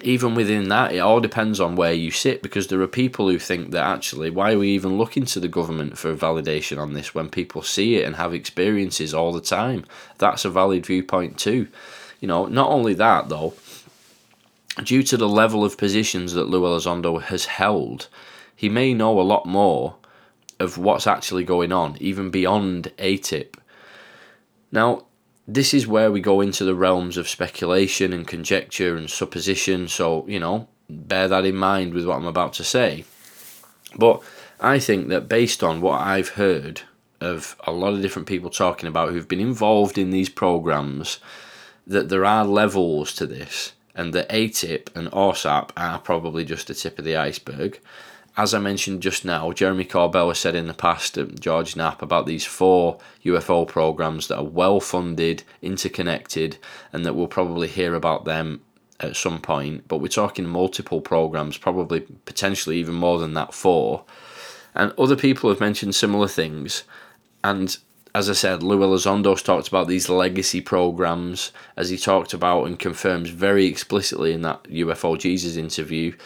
even within that, it all depends on where you sit because there are people who think that actually, why are we even looking to the government for validation on this when people see it and have experiences all the time? That's a valid viewpoint too. You know, not only that though, due to the level of positions that Lou Elizondo has held, he may know a lot more of what's actually going on, even beyond ATIP. Now, this is where we go into the realms of speculation and conjecture and supposition, so, you know, bear that in mind with what I'm about to say. But I think that based on what I've heard of a lot of different people talking about who've been involved in these programs, that there are levels to this and the ATIP and AAWSAP are probably just the tip of the iceberg. As I mentioned just now, Jeremy Corbell has said in the past, um, George Knapp, about these four UFO programs that are well funded, interconnected, and that we'll probably hear about them at some point, but we're talking multiple programs, probably potentially even more than that, four. And other people have mentioned similar things. And as I said, Lou Elizondo's talked about these legacy programs, as he talked about and confirms very explicitly in that UFO Jesus interview.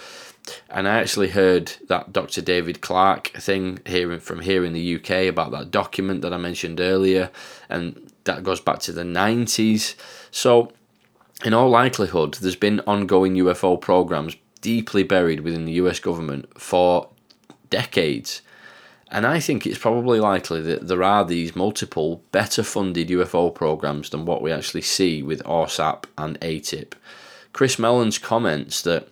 And I actually heard that Dr. David Clarke thing here from here in the UK about that document that I mentioned earlier, and that goes back to the 90s. So, in all likelihood, there's been ongoing UFO programs deeply buried within the US government for decades. And I think it's probably likely that there are these multiple better funded UFO programs than what we actually see with AAWSAP and ATIP. Chris Mellon's comments that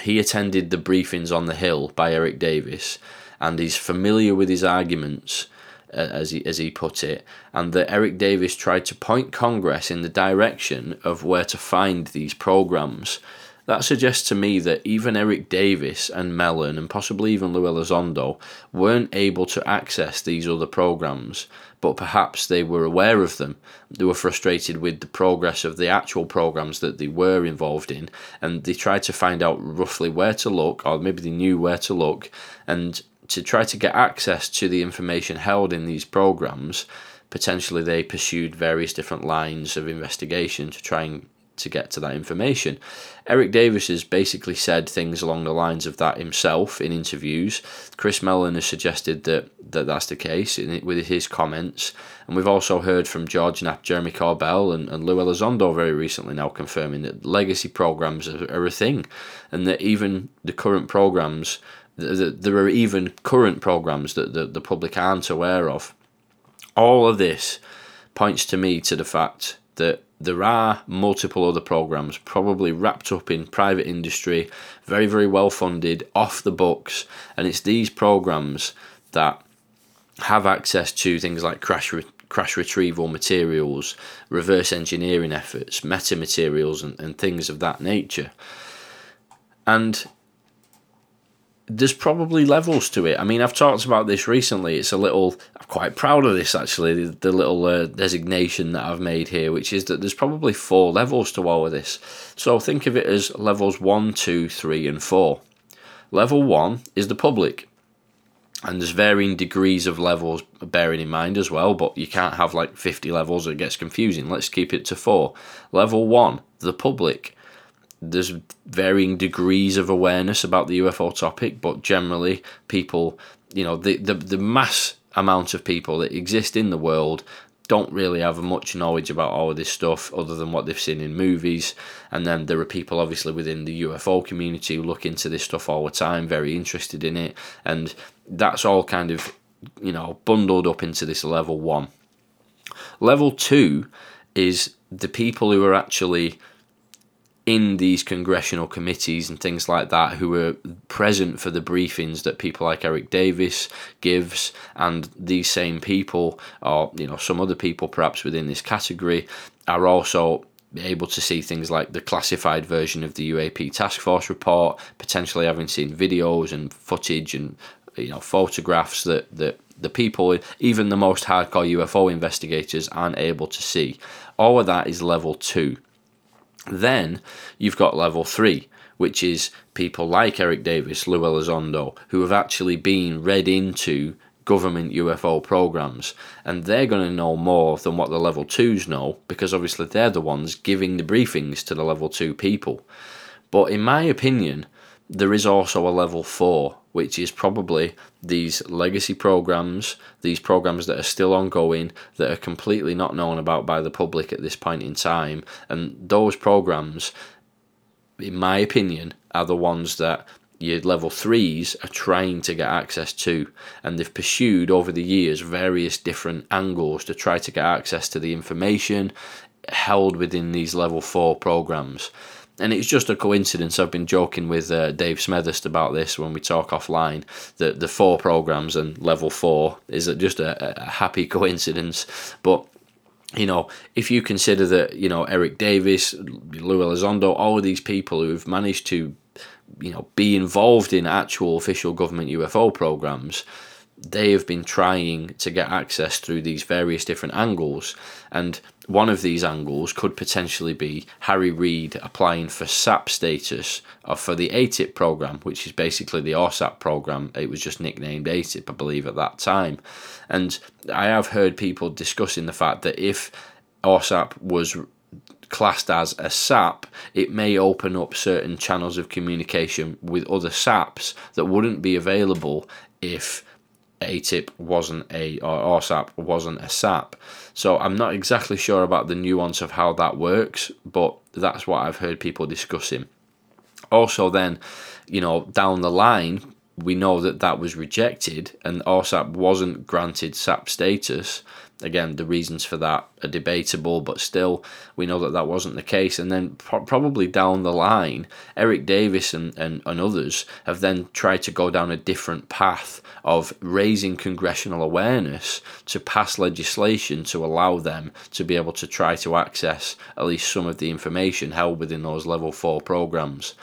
he attended the briefings on the Hill by Eric Davis and he's familiar with his arguments, uh, as, he, as he put it, and that Eric Davis tried to point Congress in the direction of where to find these programs that suggests to me that even Eric Davis and Mellon, and possibly even Lou Elizondo, weren't able to access these other programs, but perhaps they were aware of them. They were frustrated with the progress of the actual programs that they were involved in, and they tried to find out roughly where to look, or maybe they knew where to look, and to try to get access to the information held in these programs. Potentially, they pursued various different lines of investigation to try and to get to that information. Eric Davis has basically said things along the lines of that himself in interviews. Chris Mellon has suggested that, that that's the case in, with his comments. And we've also heard from George Knapp, Jeremy Corbell, and, and Lou Elizondo very recently now confirming that legacy programs are, are a thing and that even the current programs, that there are even current programs that the, the public aren't aware of. All of this points to me to the fact that there are multiple other programs probably wrapped up in private industry, very, very well funded, off the books, and it's these programs that have access to things like crash re- crash retrieval materials, reverse engineering efforts, metamaterials, and, and things of that nature. And there's probably levels to it. I mean, I've talked about this recently. It's a little, quite proud of this actually, the, the little uh, designation that I've made here, which is that there's probably four levels to all of this. So think of it as levels one, two, three, and four. Level one is the public, and there's varying degrees of levels bearing in mind as well, but you can't have like 50 levels, it gets confusing. Let's keep it to four. Level one, the public there's varying degrees of awareness about the UFO topic, but generally, people, you know, the, the, the mass amount of people that exist in the world don't really have much knowledge about all of this stuff other than what they've seen in movies. And then there are people, obviously, within the UFO community who look into this stuff all the time, very interested in it. And that's all kind of, you know, bundled up into this level one. Level two is the people who are actually in these congressional committees and things like that who were present for the briefings that people like Eric Davis gives and these same people or you know some other people perhaps within this category are also able to see things like the classified version of the UAP task force report potentially having seen videos and footage and you know photographs that that the people even the most hardcore UFO investigators aren't able to see. All of that is level 2 then you've got level three, which is people like Eric Davis, Lou Elizondo, who have actually been read into government UFO programs, and they're going to know more than what the level twos know because obviously they're the ones giving the briefings to the level two people. But in my opinion, there is also a level four, which is probably these legacy programs, these programs that are still ongoing, that are completely not known about by the public at this point in time. And those programs, in my opinion, are the ones that your level threes are trying to get access to, and they've pursued over the years various different angles to try to get access to the information held within these level four programs and it's just a coincidence. I've been joking with uh, Dave Smethurst about this when we talk offline. That the four programs and level four is just a, a happy *laughs* coincidence. But you know, if you consider that you know Eric Davis, Lou Elizondo, all of these people who've managed to, you know, be involved in actual official government UFO programs, they have been trying to get access through these various different angles. And one of these angles could potentially be Harry Reid applying for SAP status for the ATIP program, which is basically the AAWSAP program. It was just nicknamed ATIP, I believe, at that time. And I have heard people discussing the fact that if AAWSAP was classed as a SAP, it may open up certain channels of communication with other SAPs that wouldn't be available if ATIP wasn't a or AAWSAP wasn't a SAP. So I'm not exactly sure about the nuance of how that works, but that's what I've heard people discussing. Also, then, you know, down the line, we know that that was rejected and AAWSAP wasn't granted SAP status. Again, the reasons for that are debatable, but still, we know that that wasn't the case. And then, pro- probably down the line, Eric Davis and, and, and others have then tried to go down a different path of raising congressional awareness to pass legislation to allow them to be able to try to access at least some of the information held within those level four programs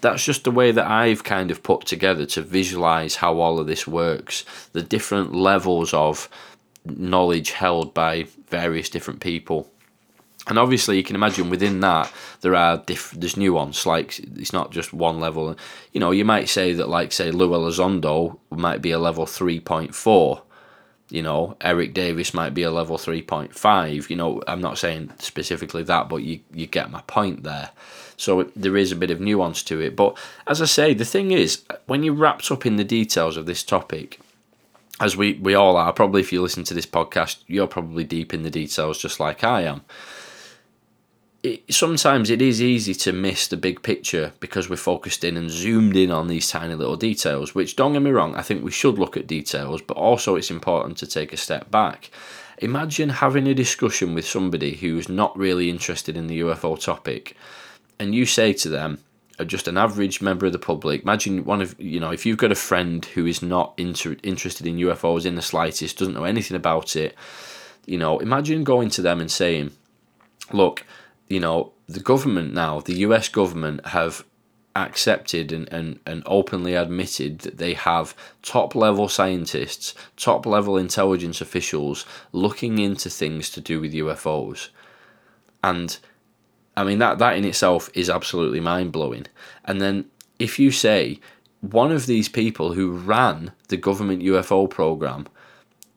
that's just the way that I've kind of put together to visualize how all of this works. The different levels of knowledge held by various different people. And obviously, you can imagine within that there are diff- there's nuance. Like it's not just one level. You know, you might say that, like say, Lou Elizondo might be a level three point four. You know, Eric Davis might be a level three point five. You know, I'm not saying specifically that, but you you get my point there. So there is a bit of nuance to it. But as I say, the thing is, when you're wrapped up in the details of this topic, as we, we all are, probably if you listen to this podcast, you're probably deep in the details just like I am. It, sometimes it is easy to miss the big picture because we're focused in and zoomed in on these tiny little details, which don't get me wrong, I think we should look at details, but also it's important to take a step back. Imagine having a discussion with somebody who's not really interested in the UFO topic, and you say to them, uh, just an average member of the public. Imagine one of you know if you've got a friend who is not inter- interested in UFOs in the slightest, doesn't know anything about it. You know, imagine going to them and saying, "Look, you know, the government now, the U.S. government have." accepted and, and, and openly admitted that they have top level scientists, top level intelligence officials looking into things to do with UFOs. And I mean that that in itself is absolutely mind blowing. And then if you say one of these people who ran the government UFO program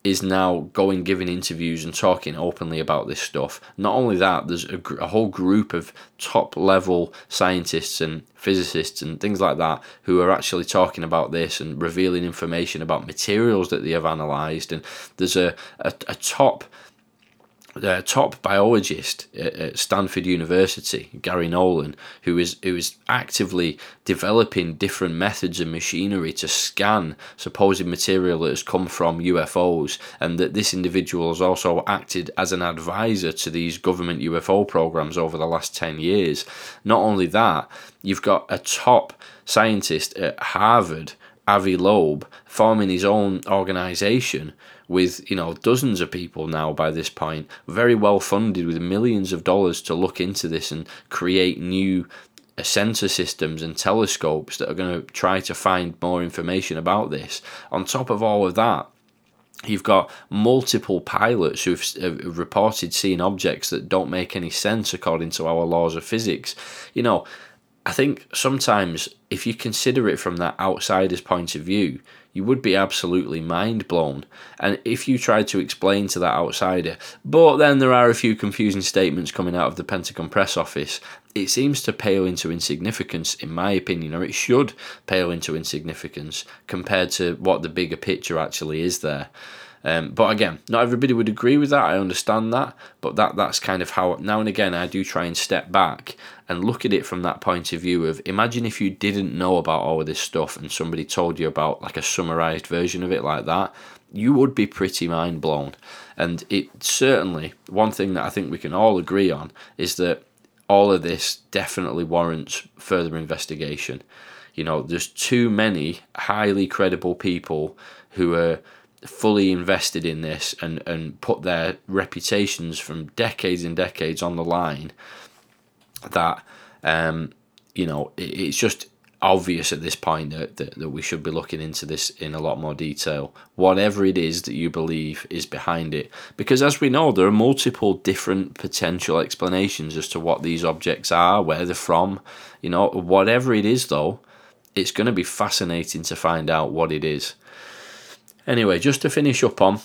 is now going giving interviews and talking openly about this stuff. Not only that, there's a, a, whole group of top level scientists and physicists and things like that who are actually talking about this and revealing information about materials that they have analyzed. And there's a, a, a top the top biologist at Stanford University, Gary Nolan, who is who is actively developing different methods and machinery to scan supposed material that has come from UFOs, and that this individual has also acted as an advisor to these government UFO programs over the last ten years. Not only that, you've got a top scientist at Harvard, Avi Loeb, forming his own organization with you know dozens of people now by this point, very well funded with millions of dollars to look into this and create new uh, sensor systems and telescopes that are going to try to find more information about this. On top of all of that, You've got multiple pilots who've, have reported seeing objects that don't make any sense according to our laws of physics. You know, I think sometimes if you consider it from that outsider's point of view, you would be absolutely mind blown. And if you tried to explain to that outsider, but then there are a few confusing statements coming out of the Pentagon press office, it seems to pale into insignificance, in my opinion, or it should pale into insignificance compared to what the bigger picture actually is there. Um, but again, not everybody would agree with that. I understand that, but that that's kind of how now and again I do try and step back and look at it from that point of view of imagine if you didn't know about all of this stuff and somebody told you about like a summarized version of it like that, you would be pretty mind blown. And it certainly one thing that I think we can all agree on is that all of this definitely warrants further investigation. You know, there's too many highly credible people who are fully invested in this and, and put their reputations from decades and decades on the line that um, you know it, it's just obvious at this point that, that, that we should be looking into this in a lot more detail. Whatever it is that you believe is behind it. Because as we know, there are multiple different potential explanations as to what these objects are, where they're from. You know, whatever it is, though, it's going to be fascinating to find out what it is. Anyway, just to finish up on,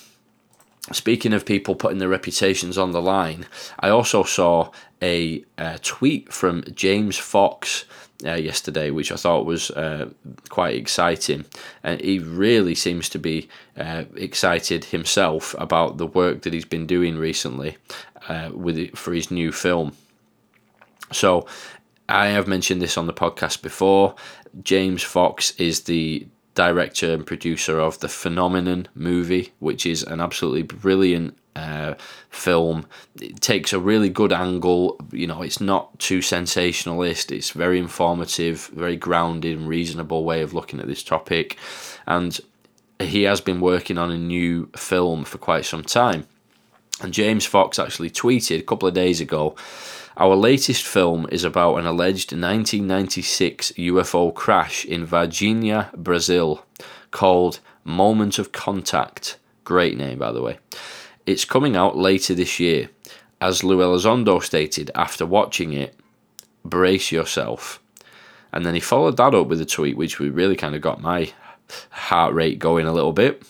speaking of people putting their reputations on the line, I also saw a, a tweet from James Fox uh, yesterday, which I thought was uh, quite exciting. And he really seems to be uh, excited himself about the work that he's been doing recently uh, with it, for his new film. So I have mentioned this on the podcast before. James Fox is the director and producer of the Phenomenon movie, which is an absolutely brilliant uh, film. It takes a really good angle. You know, it's not too sensationalist. It's very informative, very grounded and reasonable way of looking at this topic. And he has been working on a new film for quite some time. And James Fox actually tweeted a couple of days ago our latest film is about an alleged 1996 UFO crash in Varginha, Brazil, called Moment of Contact. Great name, by the way. It's coming out later this year. As Lou Elizondo stated after watching it, brace yourself. And then he followed that up with a tweet, which we really kind of got my heart rate going a little bit,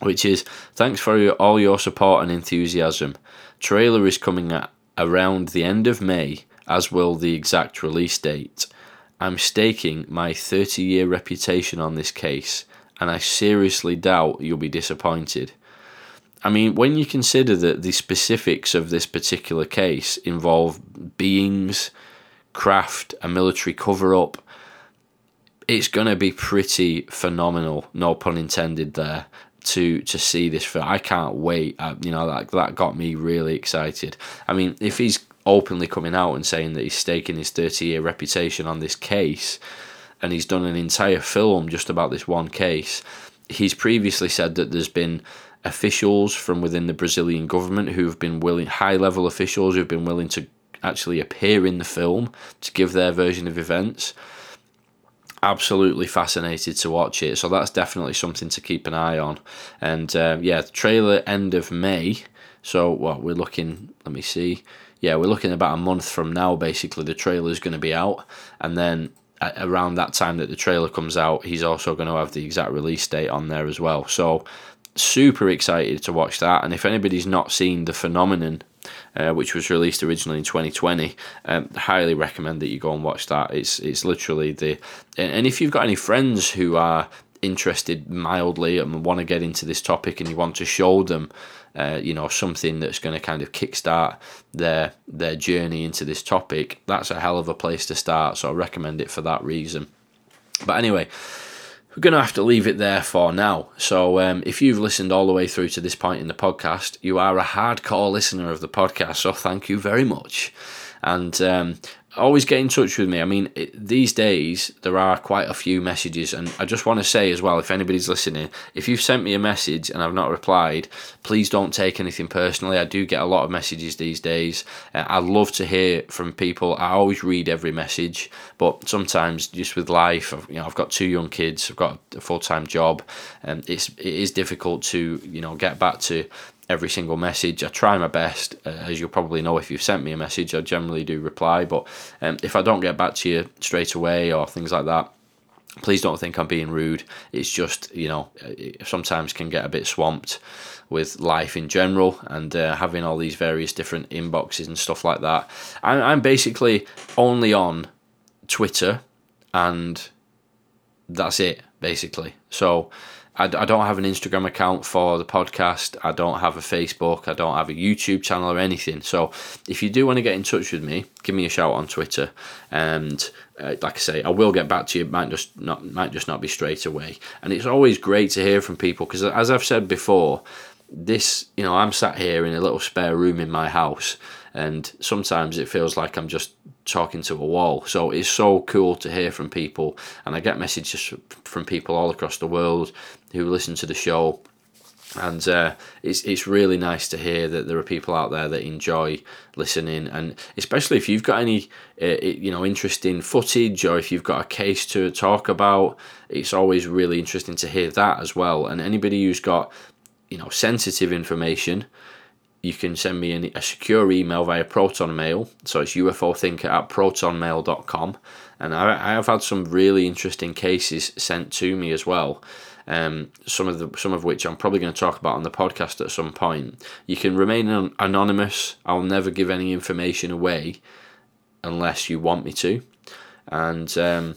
which is thanks for all your support and enthusiasm. Trailer is coming at around the end of May, as will the exact release date. I'm staking my 30 year reputation on this case, and I seriously doubt you'll be disappointed. I mean, when you consider that the specifics of this particular case involve beings, craft, a military cover up, it's going to be pretty phenomenal, no pun intended there, to to see this film. I can't wait. You know, that that got me really excited. I mean, if he's openly coming out and saying that he's staking his 30 year reputation on this case, and he's done an entire film just about this one case, he's previously said that there's been officials from within the Brazilian government who've been willing, high level officials who've been willing to actually appear in the film to give their version of events absolutely fascinated to watch it. So that's definitely something to keep an eye on. And uh, yeah, trailer end of May. So what we're looking, let me see. Yeah, we're looking about a month from now. Basically, the trailer is going to be out, and then around that time that the trailer comes out, he's also going to have the exact release date on there as well. So super excited to watch that. And if anybody's not seen the phenomenon uh, which was released originally in 2020. Um, highly recommend that you go and watch that. It's it's literally the and if you've got any friends who are interested mildly and want to get into this topic and you want to show them uh, you know something that's going to kind of kickstart their their journey into this topic that's a hell of a place to start so i recommend it for that reason but anyway we're going to have to leave it there for now. So, um, if you've listened all the way through to this point in the podcast, you are a hardcore listener of the podcast. So, thank you very much. And um, always get in touch with me. I mean, it, these days there are quite a few messages, and I just want to say as well, if anybody's listening, if you've sent me a message and I've not replied, please don't take anything personally. I do get a lot of messages these days. Uh, I love to hear from people. I always read every message, but sometimes just with life, you know, I've got two young kids, I've got a full time job, and it's it is difficult to you know get back to every single message. I try my best, uh, as you'll probably know if you've sent me a message. I generally do reply, but um, if I don't get back to you straight away or things like that, please don't think I'm being rude. It's just you know sometimes can get a bit swamped with life in general and uh, having all these various different inboxes and stuff like that. I'm, I'm basically only on Twitter and that's it basically. So I, I don't have an Instagram account for the podcast. I don't have a Facebook. I don't have a YouTube channel or anything. So if you do want to get in touch with me, give me a shout on Twitter. And uh, like I say, I will get back to you. It might just not might just not be straight away. And it's always great to hear from people because, as I've said before, this you know I'm sat here in a little spare room in my house and sometimes it feels like I'm just talking to a wall. So it's so cool to hear from people, and I get messages from people all across the world who listen to the show. and uh, it's it's really nice to hear that there are people out there that enjoy listening, and especially if you've got any uh, you know interesting footage or if you've got a case to talk about, it's always really interesting to hear that as well. And anybody who's got you know sensitive information, you can send me a secure email via Proton Mail. So it's UFOthinker at protonmail.com. And I, I have had some really interesting cases sent to me as well. Um, some of the some of which I'm probably going to talk about on the podcast at some point. You can remain an- anonymous. I'll never give any information away unless you want me to, and um,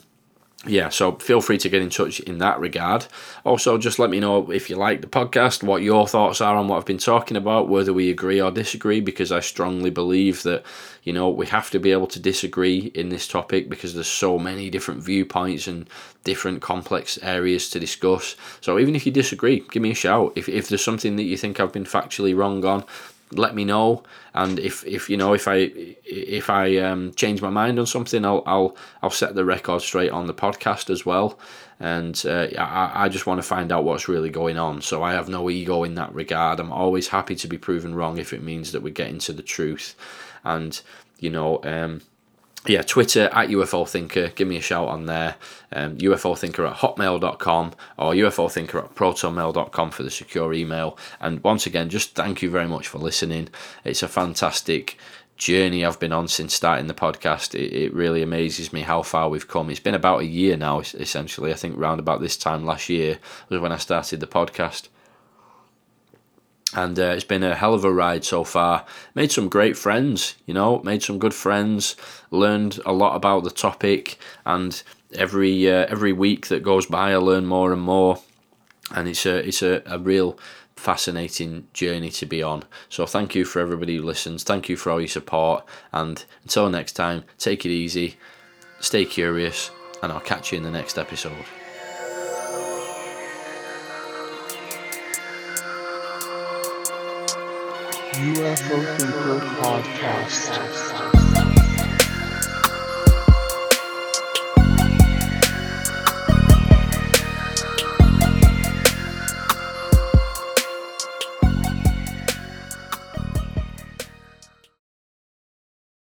yeah, so feel free to get in touch in that regard. Also, just let me know if you like the podcast, what your thoughts are on what I've been talking about, whether we agree or disagree, because I strongly believe that, you know, we have to be able to disagree in this topic because there's so many different viewpoints and different complex areas to discuss. So even if you disagree, give me a shout. If, if there's something that you think I've been factually wrong on, let me know. And if, if you know if I if I um, change my mind on something I'll I'll I'll set the record straight on the podcast as well. And uh, I, I just want to find out what's really going on. So I have no ego in that regard. I'm always happy to be proven wrong if it means that we're getting to the truth. And you know um, yeah, Twitter at UFO Thinker. Give me a shout on there. Um, UFO Thinker at hotmail.com or UFO Thinker at protonmail.com for the secure email. And once again, just thank you very much for listening. It's a fantastic journey I've been on since starting the podcast. It, it really amazes me how far we've come. It's been about a year now, essentially. I think round about this time last year was when I started the podcast and uh, it's been a hell of a ride so far. Made some great friends, you know, made some good friends, learned a lot about the topic, and every uh, every week that goes by, I learn more and more, and it's a it's a, a real fascinating journey to be on. So thank you for everybody who listens. Thank you for all your support, and until next time, take it easy, stay curious, and I'll catch you in the next episode. UFO Thinker Podcast.